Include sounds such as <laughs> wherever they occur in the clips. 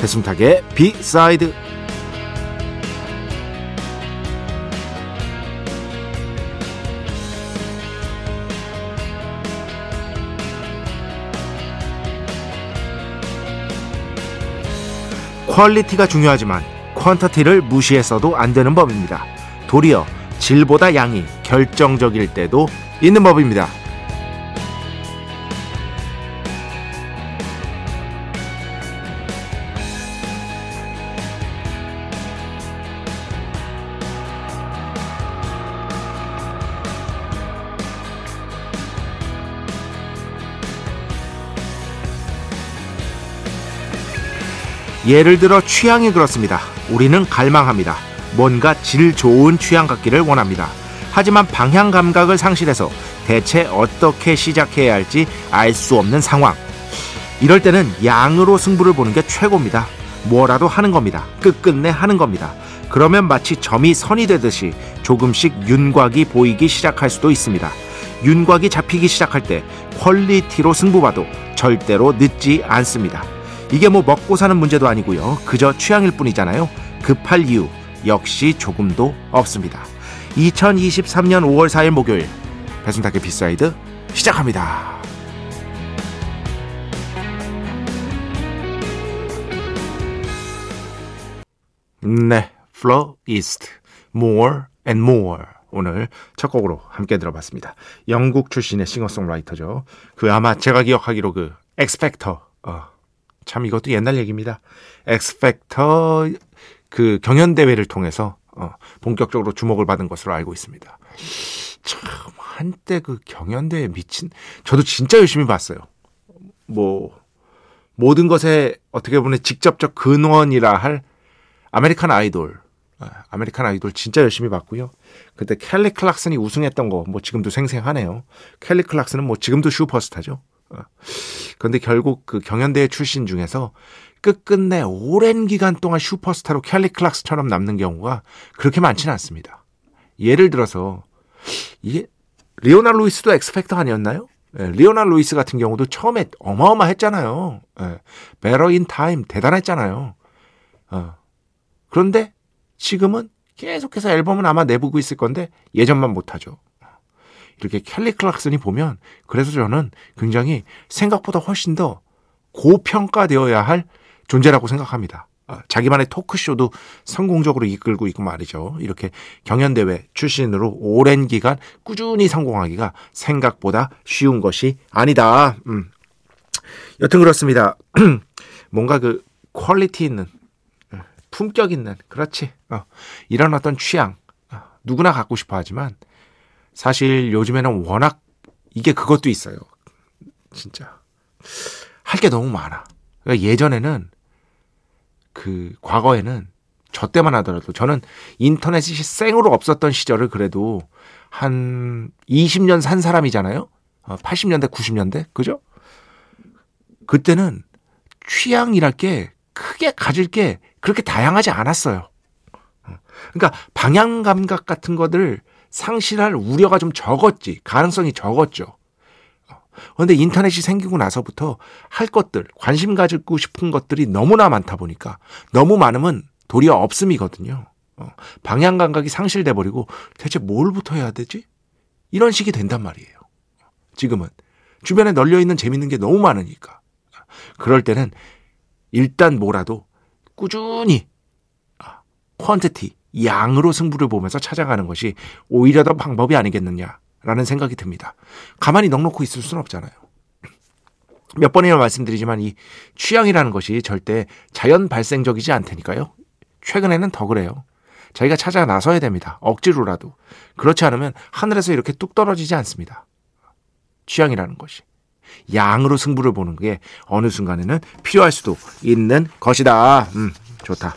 배순탁의 비사이드 quality가 중요하지만 quantity를 무시해서도 안 되는 법입니다. 도리어 질보다 양이 결정적일 때도 있는 법입니다. 예를 들어 취향이 그렇습니다. 우리는 갈망합니다. 뭔가 질 좋은 취향 갖기를 원합니다. 하지만 방향 감각을 상실해서 대체 어떻게 시작해야 할지 알 수 없는 상황. 이럴 때는 양으로 승부를 보는 게 최고입니다. 뭐라도 하는 겁니다. 끝끝내 하는 겁니다. 그러면 마치 점이 선이 되듯이 조금씩 윤곽이 보이기 시작할 수도 있습니다. 윤곽이 잡히기 시작할 때 퀄리티로 승부봐도 절대로 늦지 않습니다. 이게 뭐 먹고 사는 문제도 아니고요. 그저 취향일 뿐이잖아요. 급할 이유 역시 조금도 없습니다. 2023년 5월 4일 목요일 배순탁의 B side 시작합니다. 네, Fleur East, More and More 오늘 첫 곡으로 함께 들어봤습니다. 영국 출신의 싱어송라이터죠. 그 아마 제가 기억하기로 그 X Factor 어, 참 이것도 옛날 얘기입니다. X Factor 그 경연 대회를 통해서 어, 본격적으로 주목을 받은 것으로 알고 있습니다. 참 한때 그 경연 대회 미친 저도 진짜 열심히 봤어요. 뭐 모든 것에 어떻게 보면 직접적 근원이라 할 American Idol 아, American Idol 진짜 열심히 봤고요. 그때 켈리 클락슨이 우승했던 거 뭐 지금도 생생하네요. 켈리 클락슨은 뭐 지금도 슈퍼스타죠. 어. 그런데 결국 그 경연대회 출신 중에서 끝끝내 오랜 기간 동안 슈퍼스타로 켈리 클락슨처럼 남는 경우가 그렇게 많지는 않습니다. 예를 들어서 이게 리오나 루이스도 X Factor 아니었나요? 예, 리오나 루이스 같은 경우도 처음에 어마어마했잖아요. 예, Better in Time 대단했잖아요. 어. 그런데 지금은 계속해서 앨범은 아마 내보고 있을 건데 예전만 못하죠. 이렇게 켈리 클락슨이 보면 그래서 저는 굉장히 생각보다 훨씬 더 고평가되어야 할 존재라고 생각합니다. 어, 자기만의 토크쇼도 성공적으로 이끌고 있고 말이죠. 이렇게 경연대회 출신으로 오랜 기간 꾸준히 성공하기가 생각보다 쉬운 것이 아니다. 음. 여튼 그렇습니다. <clears throat> 뭔가 그 퀄리티 있는, 어, 품격 있는, 그렇지. 어, 이런 어떤 취향, 어, 누구나 갖고 싶어 하지만 사실 요즘에는 워낙 이게 그것도 있어요. 진짜. 할 게 너무 많아. 그러니까 예전에는 그 과거에는 저 때만 하더라도 저는 인터넷이 생으로 없었던 시절을 그래도 한 20년 산 사람이잖아요. 80년대, 어, 90년대. 그죠? 그때는 취향이랄 게 크게 가질 게 그렇게 다양하지 않았어요. 어. 그러니까 방향 감각 같은 것들 상실할 우려가 좀 적었지. 가능성이 적었죠. 그런데 인터넷이 생기고 나서부터 할 것들, 관심 가지고 싶은 것들이 너무나 많다 보니까 너무 많으면 도리어 없음이거든요. 어, 방향 감각이 상실돼 버리고 대체 뭘부터 해야 되지? 이런 식이 된단 말이에요. 지금은 주변에 널려 있는 재밌는 게 너무 많으니까. 그럴 때는 일단 뭐라도 꾸준히 퀀티티 양으로 승부를 보면서 찾아가는 것이 오히려 더 방법이 아니겠느냐라는 생각이 듭니다. 가만히 넉놓고 있을 수는 없잖아요. 몇 번이나 말씀드리지만 이 취향이라는 것이 절대 자연 발생적이지 않다니까요. 최근에는 더 그래요. 자기가 찾아 나서야 됩니다. 억지로라도. 그렇지 않으면 하늘에서 이렇게 뚝 떨어지지 않습니다. 취향이라는 것이. 양으로 승부를 보는 게 어느 순간에는 필요할 수도 있는 것이다. 음, 좋다.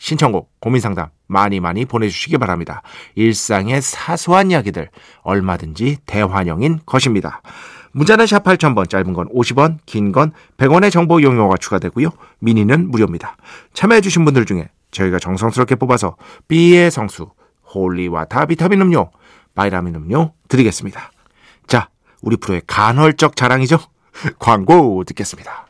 신청곡, 고민상담 많이 많이 보내주시기 바랍니다. 일상의 사소한 이야기들 얼마든지 대환영인 것입니다. 문자는 샵 8000번, 짧은 건 50원, 긴 건 100원의 정보 이용료가 추가되고요. 미니는 무료입니다. 참여해주신 분들 중에 저희가 정성스럽게 뽑아서 B의 성수, holy water 비타민 음료, 바이라민 음료 드리겠습니다. 자, 우리 프로의 간헐적 자랑이죠? <laughs> 광고 듣겠습니다.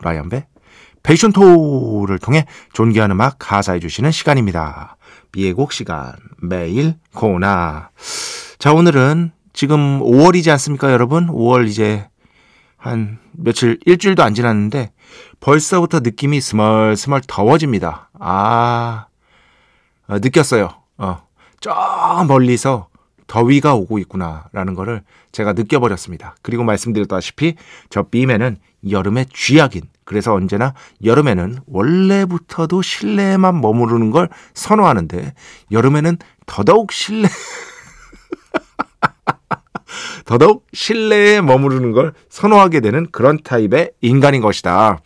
라이언배, 패션토를 통해 존귀한 음악 가사해 주시는 시간입니다. B의 곡 시간 매일 코나 자 오늘은 지금 5월이지 않습니까 여러분 5월 이제 한 며칠 일주일도 안 지났는데 벌써부터 느낌이 스멀스멀 더워집니다. 아 어, 느꼈어요. 어, 저 멀리서 더위가 오고 있구나라는 거를 제가 느껴버렸습니다. 그리고 말씀드렸다시피 저 빔에는 여름의 쥐약인 그래서 언제나 여름에는 원래부터도 실내에만 머무르는 걸 선호하는데 여름에는 더더욱 실내 <laughs> 더더욱 실내에 머무르는 걸 선호하게 되는 그런 타입의 인간인 것이다.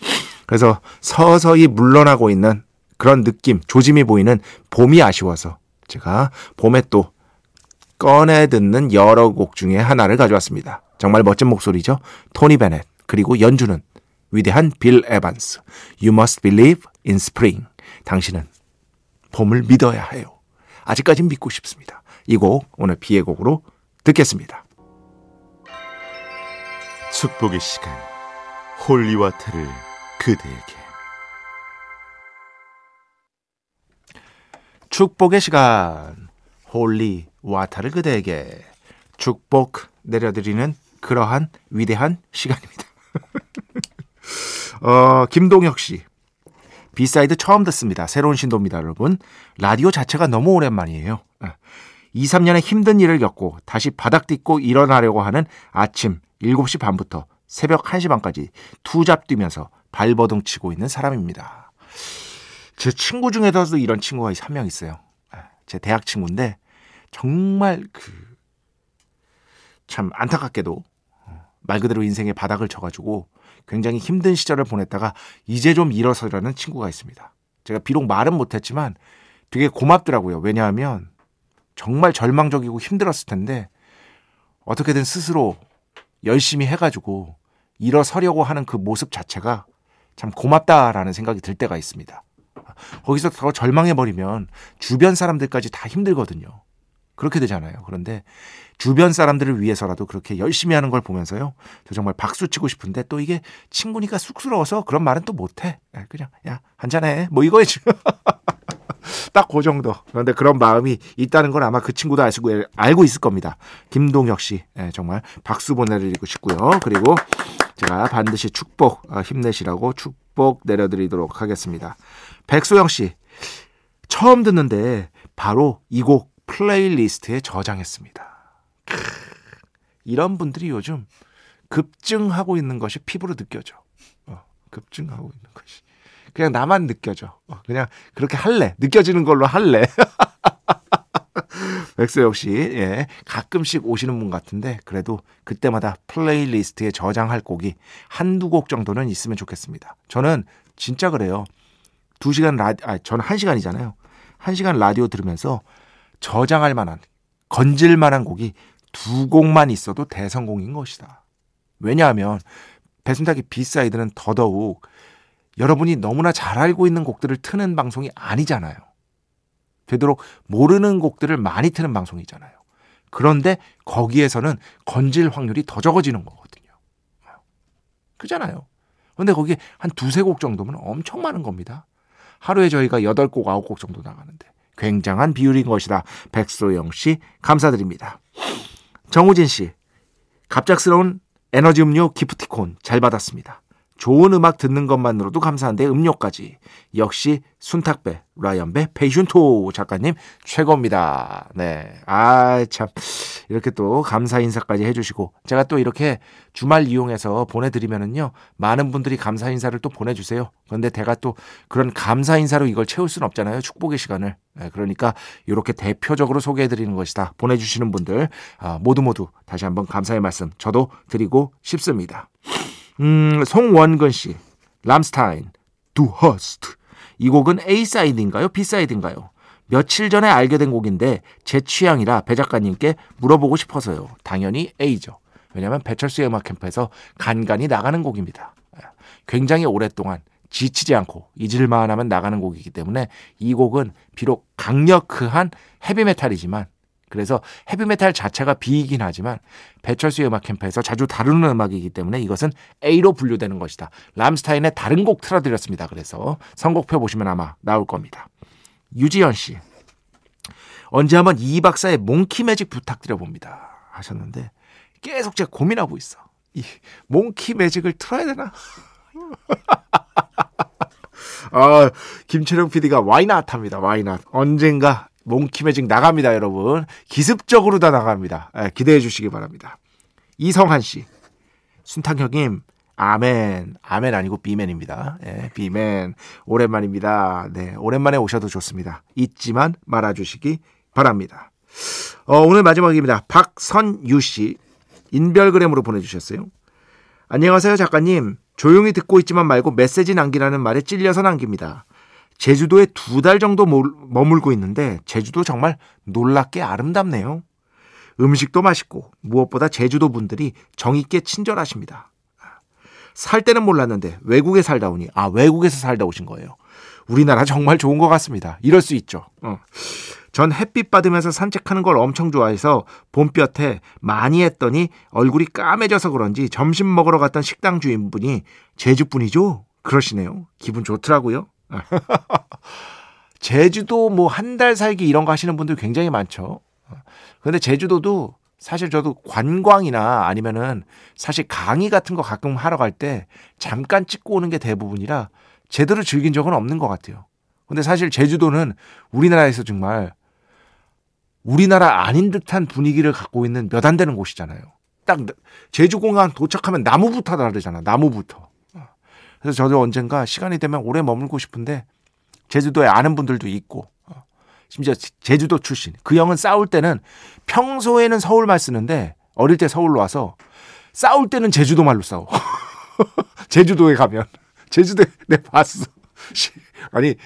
그래서 서서히 물러나고 있는 그런 느낌, 조짐이 보이는 봄이 아쉬워서 제가 봄에 또 꺼내 듣는 여러 곡 중에 하나를 가져왔습니다. 정말 멋진 목소리죠. 토니 베넷 그리고 연주는 위대한 빌 에반스. You must believe in spring. 당신은 봄을 믿어야 해요. 아직까진 믿고 싶습니다. 이 곡 오늘 B의 곡으로 듣겠습니다. 축복의 시간 holy water를 그대에게 축복의 시간 holy water를 그대에게 축복 내려드리는 그러한 위대한 시간입니다. 어, 김동혁 씨. B side 처음 듣습니다. 새로운 신도입니다, 여러분. 라디오 자체가 너무 오랜만이에요. 2, 어, 3년의 힘든 일을 겪고 다시 바닥 딛고 일어나려고 하는 아침 7시 반부터 새벽 1시 반까지 two job 뛰면서 발버둥 치고 있는 사람입니다. 제 친구 중에서도 이런 친구가 한명 있어요. 아, 제 대학 친구인데 정말 그 참 안타깝게도 어, 말 그대로 인생의 바닥을 쳐가지고 굉장히 힘든 시절을 보냈다가 이제 좀 일어서라는 친구가 있습니다. 제가 비록 말은 못했지만 되게 고맙더라고요. 왜냐하면 정말 절망적이고 힘들었을 텐데 어떻게든 스스로 열심히 해가지고 일어서려고 하는 그 모습 자체가 참 고맙다라는 생각이 들 때가 있습니다. 거기서 더 절망해버리면 주변 사람들까지 다 힘들거든요. 그렇게 되잖아요. 그런데 주변 사람들을 위해서라도 그렇게 열심히 하는 걸 보면서요. 저 정말 박수 치고 싶은데 또 이게 친구니까 쑥스러워서 그런 말은 또 못해. 그냥 야 한잔해. 뭐 이거에 지금 <laughs> 딱 그 정도. 그런데 그런 마음이 있다는 건 아마 그 친구도 알고, 알고 있을 겁니다. 김동혁 씨, 네, 정말 박수 보내드리고 싶고요. 그리고 제가 반드시 축복 어, 힘내시라고 축복 내려드리도록 하겠습니다. 백소영 씨, 처음 듣는데 바로 이 곡 playlist에 저장했습니다. 이런 분들이 요즘 급증하고 있는 것이 피부로 느껴져. 어, 급증하고 있는 것이. 그냥 나만 느껴져. 어, 그냥 그렇게 할래. 느껴지는 걸로 할래. <laughs> 백서영 씨 예, 가끔씩 오시는 분 같은데 그래도 그때마다 playlist에 저장할 곡이 한두 곡 정도는 있으면 좋겠습니다. 저는 진짜 그래요. 2시간 라디오, 아, 저는 1시간이잖아요. 1시간 라디오 들으면서 저장할 만한, 건질 만한 곡이 두 곡만 있어도 대성공인 것이다. 왜냐하면 배순탁의 B side는 더더욱 여러분이 너무나 잘 알고 있는 곡들을 트는 방송이 아니잖아요. 되도록 모르는 곡들을 많이 트는 방송이잖아요. 그런데 거기에서는 건질 확률이 더 적어지는 거거든요. 그잖아요. 근데 거기 한 두세 곡 정도면 엄청 많은 겁니다. 하루에 저희가 여덟 곡 아홉 곡 정도 나가는데 굉장한 비율인 것이다. 백소영 씨 감사드립니다. 정우진 씨 갑작스러운 에너지 음료 기프티콘 잘 받았습니다. 좋은 음악 듣는 것만으로도 감사한데 음료까지 역시 순탁배, 라이언배, 페이슌토 작가님 최고입니다. 네, 아 참 이렇게 또 감사 인사까지 해주시고 제가 또 이렇게 주말 이용해서 보내드리면은요 많은 분들이 감사 인사를 또 보내주세요. 그런데 제가 또 그런 감사 인사로 이걸 채울 수는 없잖아요. 축복의 시간을. 네, 그러니까 이렇게 대표적으로 소개해드리는 것이다. 보내주시는 분들 아, 모두 모두 다시 한번 감사의 말씀 저도 드리고 싶습니다. 음, 송원근 씨, 람스타인, 두 허스트. 이 곡은 A사이드인가요? B사이드인가요? 며칠 전에 알게 된 곡인데 제 취향이라 배 작가님께 물어보고 싶어서요. 당연히 A죠. 왜냐하면 배철수의 음악 캠프에서 간간히 나가는 곡입니다. 굉장히 오랫동안 지치지 않고 잊을만 하면 나가는 곡이기 때문에 이 곡은 비록 강력한 헤비메탈이지만 그래서 헤비메탈 자체가 B이긴 하지만 배철수의 음악 캠프에서 자주 다루는 음악이기 때문에 이것은 A로 분류되는 것이다. 람스타인의 다른 곡 틀어드렸습니다. 그래서 선곡표 보시면 아마 나올 겁니다. 유지연 씨. 언제 한번 이 박사의 몽키 매직 부탁드려 봅니다. 하셨는데 계속 제가 고민하고 있어. 이 몽키 매직을 틀어야 되나? <laughs> 아, 김철영 PD가 와이낫 합니다. 와이낫. 언젠가 몽키 매직 나갑니다, 여러분. 기습적으로 다 나갑니다. 네, 기대해 주시기 바랍니다. 이성한 씨. 순탁 형님, 아멘. 아멘 아니고 비맨입니다. 네, 비맨. 오랜만입니다. 네, 오랜만에 오셔도 좋습니다. 잊지만 말아주시기 바랍니다. 어, 오늘 마지막입니다. 박선유 씨. 인별그램으로 보내주셨어요. 안녕하세요, 작가님. 조용히 듣고 있지만 말고 메시지 남기라는 말에 찔려서 남깁니다. 제주도에 두 달 정도 머물고 있는데 제주도 정말 놀랍게 아름답네요. 음식도 맛있고 무엇보다 제주도 분들이 정있게 친절하십니다. 살 때는 몰랐는데 외국에 살다 오니 아 외국에서 살다 오신 거예요. 우리나라 정말 좋은 것 같습니다. 이럴 수 있죠. 어. 전 햇빛 받으면서 산책하는 걸 엄청 좋아해서 봄볕에 많이 했더니 얼굴이 까매져서 그런지 점심 먹으러 갔던 식당 주인분이 제주분이죠? 그러시네요. 기분 좋더라고요. <laughs> 제주도 뭐 한 달 살기 이런 거 하시는 분들 굉장히 많죠. 근데 제주도도 사실 저도 관광이나 아니면은 사실 강의 같은 거 가끔 하러 갈 때 잠깐 찍고 오는 게 대부분이라 제대로 즐긴 적은 없는 것 같아요. 근데 사실 제주도는 우리나라에서 정말 우리나라 아닌 듯한 분위기를 갖고 있는 몇 안 되는 곳이잖아요. 딱 제주공항 도착하면 나무부터 다르잖아. 나무부터. 그래서 저도 언젠가 시간이 되면 오래 머물고 싶은데 제주도에 아는 분들도 있고 어, 심지어 제주도 출신. 그 형은 싸울 때는 평소에는 서울말 쓰는데 어릴 때 서울로 와서 싸울 때는 제주도 말로 싸워. <laughs> 제주도에 가면. 제주도에 <laughs> 내 봤어. <laughs> 아니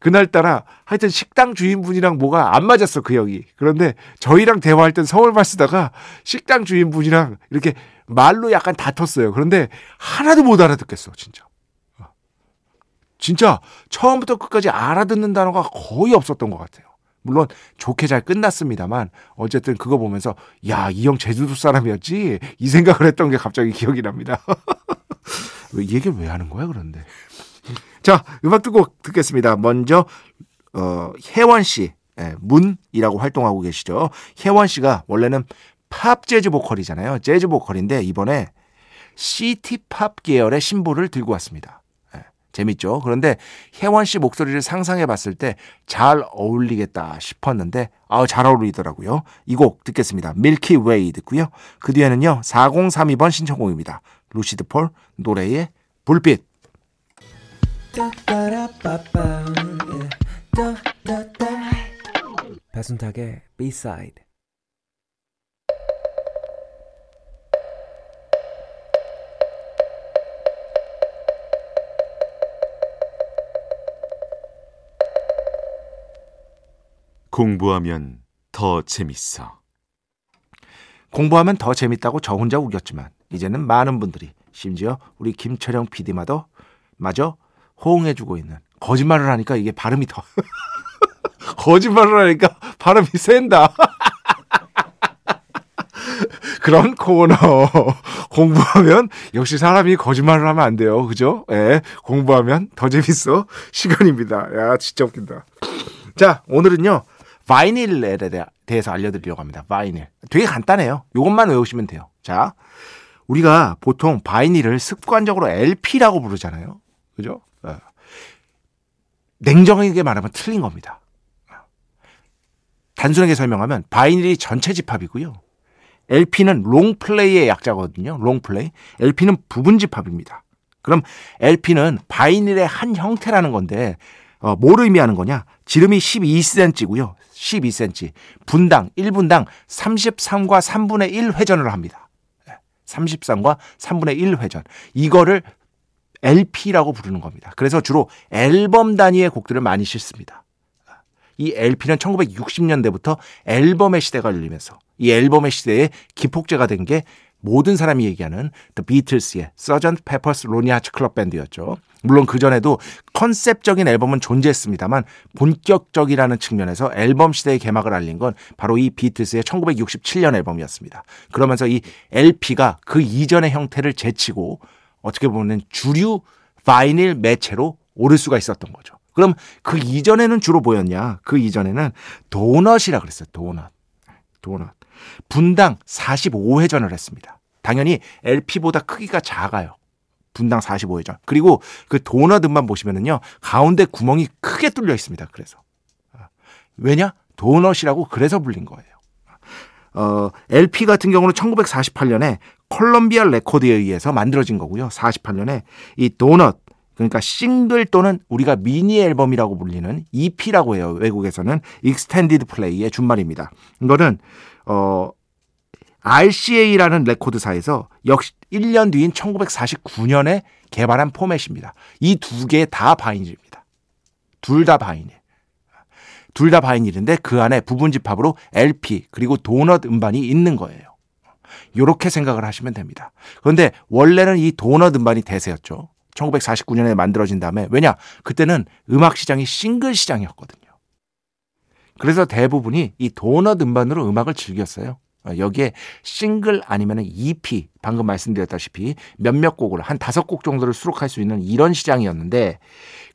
그날따라 하여튼 식당 주인분이랑 뭐가 안 맞았어 그 형이 그런데 저희랑 대화할 땐 서울말 쓰다가 식당 주인분이랑 이렇게 말로 약간 다퉜어요. 그런데 하나도 못 알아듣겠어, 진짜. 어. 진짜 처음부터 끝까지 알아듣는 단어가 거의 없었던 것 같아요. 물론 좋게 잘 끝났습니다만 어쨌든 그거 보면서 야 이 형 제주도 사람이었지 이 생각을 했던 게 갑자기 기억이 납니다. <laughs> 이 얘기를 왜 하는 거야 그런데? 자 음악 듣고 듣겠습니다. 먼저 어, 혜원 씨 예, 문이라고 활동하고 계시죠. 혜원 씨가 원래는 팝 재즈 보컬이잖아요. 재즈 보컬인데 이번에 city pop 계열의 신보를 들고 왔습니다. 네, 재밌죠? 그런데 혜원 씨 목소리를 상상해 봤을 때 잘 어울리겠다 싶었는데 아우 잘 어울리더라고요. 이 곡 듣겠습니다. Milky Way 듣고요. 그 뒤에는요. 4032번 신청곡입니다. 루시드 폴 노래의 불빛. 배순탁의 B-side. 공부하면 더 재밌어. 공부하면 더 재밌다고 저 혼자 우겼지만 이제는 많은 분들이 심지어 우리 김철영 PD마도 마저 호응해주고 있는 거짓말을 하니까 이게 발음이 더 <laughs> 거짓말을 하니까 발음이 센다. <laughs> 그런 코너 공부하면 역시 사람이 거짓말을 하면 안 돼요. 그죠? 예. 공부하면 더 재밌어. 시간입니다. 야, 진짜 웃긴다. 자, 오늘은요. 바이닐에 대- 대해서 알려드리려고 합니다. 바이닐. 되게 간단해요. 이것만 외우시면 돼요. 자, 우리가 보통 vinyl을 습관적으로 LP라고 부르잖아요. 그죠? 어. 냉정하게 말하면 틀린 겁니다. 단순하게 설명하면 vinyl이 전체 집합이고요. LP는 long play의 약자거든요. long play. LP는 부분 집합입니다. 그럼 LP는 vinyl의 한 형태라는 건데 어, 뭘 의미하는 거냐? 지름이 12cm고요. 12cm. 분당 1분당 33과 3분의 1 회전을 합니다. 33과 3분의 1 회전. 이거를 LP라고 부르는 겁니다. 그래서 주로 앨범 단위의 곡들을 많이 싣습니다. 이 LP는 1960년대부터 앨범의 시대가 열리면서 이 앨범의 시대에 기폭제가 된 게 모든 사람이 얘기하는 The Beatles의 Sgt. Pepper's Lonely Hearts Club Band였죠. 물론 그 전에도 컨셉적인 앨범은 존재했습니다만 본격적이라는 측면에서 앨범 시대의 개막을 알린 건 바로 이 비틀스의 1967년 앨범이었습니다. 그러면서 이 LP가 그 이전의 형태를 제치고 어떻게 보면 주류 바이닐 매체로 오를 수가 있었던 거죠. 그럼 그 이전에는 주로 뭐였냐? 그 이전에는 도넛이라 그랬어요. 도넛. 도넛. 분당 45회전을 했습니다. 당연히 LP보다 크기가 작아요. 분당 45회전. 그리고 그 도넛 음반 보시면은요. 가운데 구멍이 크게 뚫려 있습니다. 그래서. 아, 왜냐? 도넛이라고 그래서 불린 거예요. 어, LP 같은 경우는 1948년에 Columbia 레코드에 의해서 만들어진 거고요. 48년에 이 도넛 그러니까 싱글 또는 우리가 미니 앨범이라고 불리는 EP라고 해요. 외국에서는 extended play의 준말입니다. 이거는 어 RCA라는 레코드사에서 역시 1년 뒤인 1949년에 개발한 포맷입니다. 이 두 개 다 바이닐입니다. 둘 다 바이닐. 둘 다 바이닐인데 그 안에 부분 집합으로 LP 그리고 도넛 음반이 있는 거예요. 이렇게 생각을 하시면 됩니다. 그런데 원래는 이 도넛 음반이 대세였죠. 1949년에 만들어진 다음에 왜냐 그때는 음악 시장이 싱글 시장이었거든요. 그래서 대부분이 이 도넛 음반으로 음악을 즐겼어요. 어, 여기에 싱글 아니면 EP 방금 말씀드렸다시피 몇몇 곡을 한 다섯 곡 정도를 수록할 수 있는 이런 시장이었는데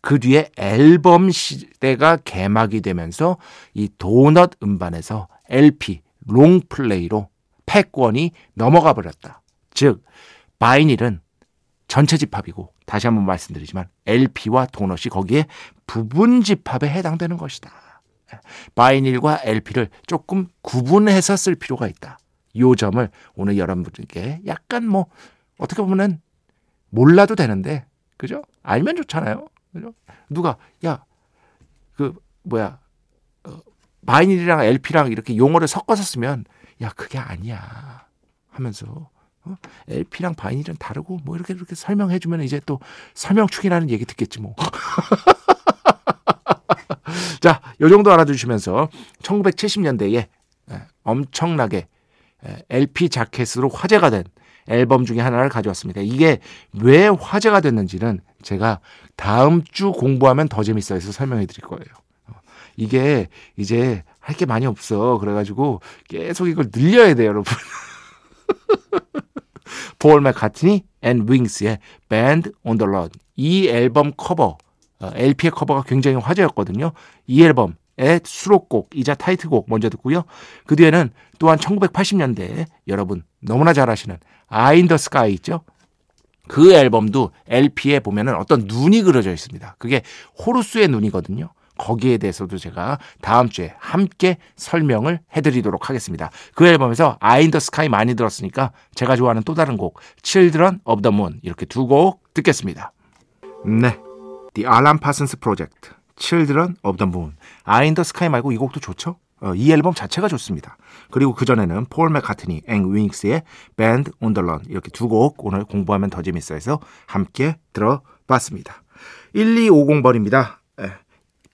그 뒤에 앨범 시대가 개막이 되면서 이 도넛 음반에서 LP 롱플레이로 패권이 넘어가 버렸다. 즉 바이닐은 전체 집합이고 다시 한번 말씀드리지만 LP와 도넛이 거기에 부분 집합에 해당되는 것이다. 바이닐과 LP를 조금 구분해서 쓸 필요가 있다. 이 점을 오늘 여러분들께 약간 뭐 어떻게 보면은 몰라도 되는데 그죠? 알면 좋잖아요. 그죠? 누가 야 그 뭐야 어, 바이닐이랑 LP랑 이렇게 용어를 섞어서 쓰면 야 그게 아니야 하면서 어? LP랑 바이닐은 다르고 뭐 이렇게 이렇게 설명해 주면 이제 또 설명충이라는 얘기 듣겠지 뭐. <laughs> 자, 요 정도 알아두시면서 1970년대에 엄청나게 LP 자켓으로 화제가 된 앨범 중에 하나를 가져왔습니다. 이게 왜 화제가 됐는지는 제가 다음 주 공부하면 더 재밌어에서 설명해 드릴 거예요. 이게 이제 할 게 많이 없어. 그래가지고 계속 이걸 늘려야 돼요, 여러분. Paul McCartney and Wings의 Band on the Run. 이 앨범 커버, 어, LP의 커버가 굉장히 화제였거든요. 이 앨범 의 수록곡이자 타이틀곡 먼저 듣고요. 그 뒤에는 또한 1980년대에 여러분 너무나 잘 아시는 the Sky 있죠? 그 앨범도 LP에 보면은 어떤 눈이 그려져 있습니다. 그게 호루스의 눈이거든요. 거기에 대해서도 제가 다음 주에 함께 설명을 해드리도록 하겠습니다. 그 앨범에서 the Sky 많이 들었으니까 제가 좋아하는 또 다른 곡 Children of the Moon 이렇게 두 곡 듣겠습니다. 네, The Alan Parsons Project Children of the Moon the Sky 말고 이 곡도 좋죠? 어, 이 앨범 자체가 좋습니다. 그리고 그 전에는 폴 맥카트니 앵 윙스의 Band on the Run 이렇게 두 곡 오늘 공부하면 더 재밌어 해서 함께 들어봤습니다. 1250번입니다.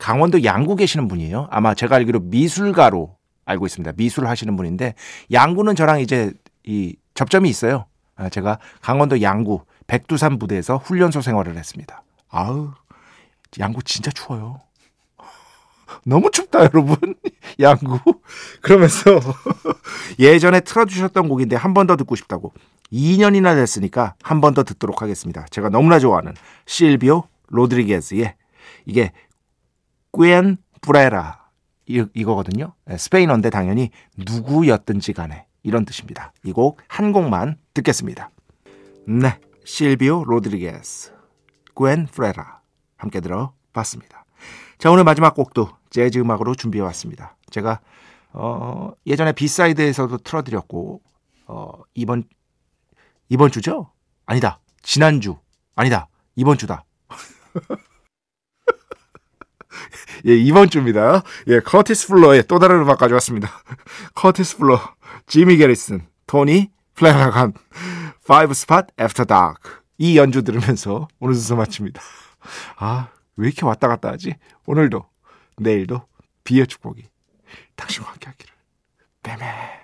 강원도 양구 계시는 분이에요. 아마 제가 알기로 미술가로 알고 있습니다. 미술 하시는 분인데 양구는 저랑 이제 이 접점이 있어요. 아, 제가 강원도 양구 백두산 부대에서 훈련소 생활을 했습니다. 아우 양구 진짜 추워요. <laughs> 너무 춥다 여러분 <laughs> 양구 그러면서 <laughs> 예전에 틀어주셨던 곡인데 한 번 더 듣고 싶다고 2년이나 됐으니까 한 번 더 듣도록 하겠습니다 제가 너무나 좋아하는 실비오 로드리게즈의 이게 꾸엔 브레라 이, 이거거든요 스페인어인데 당연히 누구였든지 간에 이런 뜻입니다 이 곡 한 곡만 듣겠습니다 네 실비오 로드리게스 Quién Fuera 함께 들어봤습니다 자 오늘 마지막 곡도 재즈 음악으로 준비해 왔습니다. 제가 어, 예전에 B side에서도 틀어드렸고 어, 이번 이번 주죠? 아니다. 지난 주 아니다. 이번 주다. <laughs> 예, 이번 주입니다. 예, 커티스 풀러의 또 다른 음악 가져왔습니다. <laughs> 커티스 풀러, 지미 게리슨, 토니 플래나간, Five Spot After Dark. 이 연주 들으면서 오늘 순서 마칩니다. 아, 왜 이렇게 왔다 갔다 하지? 오늘도 내일도 B의 축복이 당신과 함께 하기를. B멘.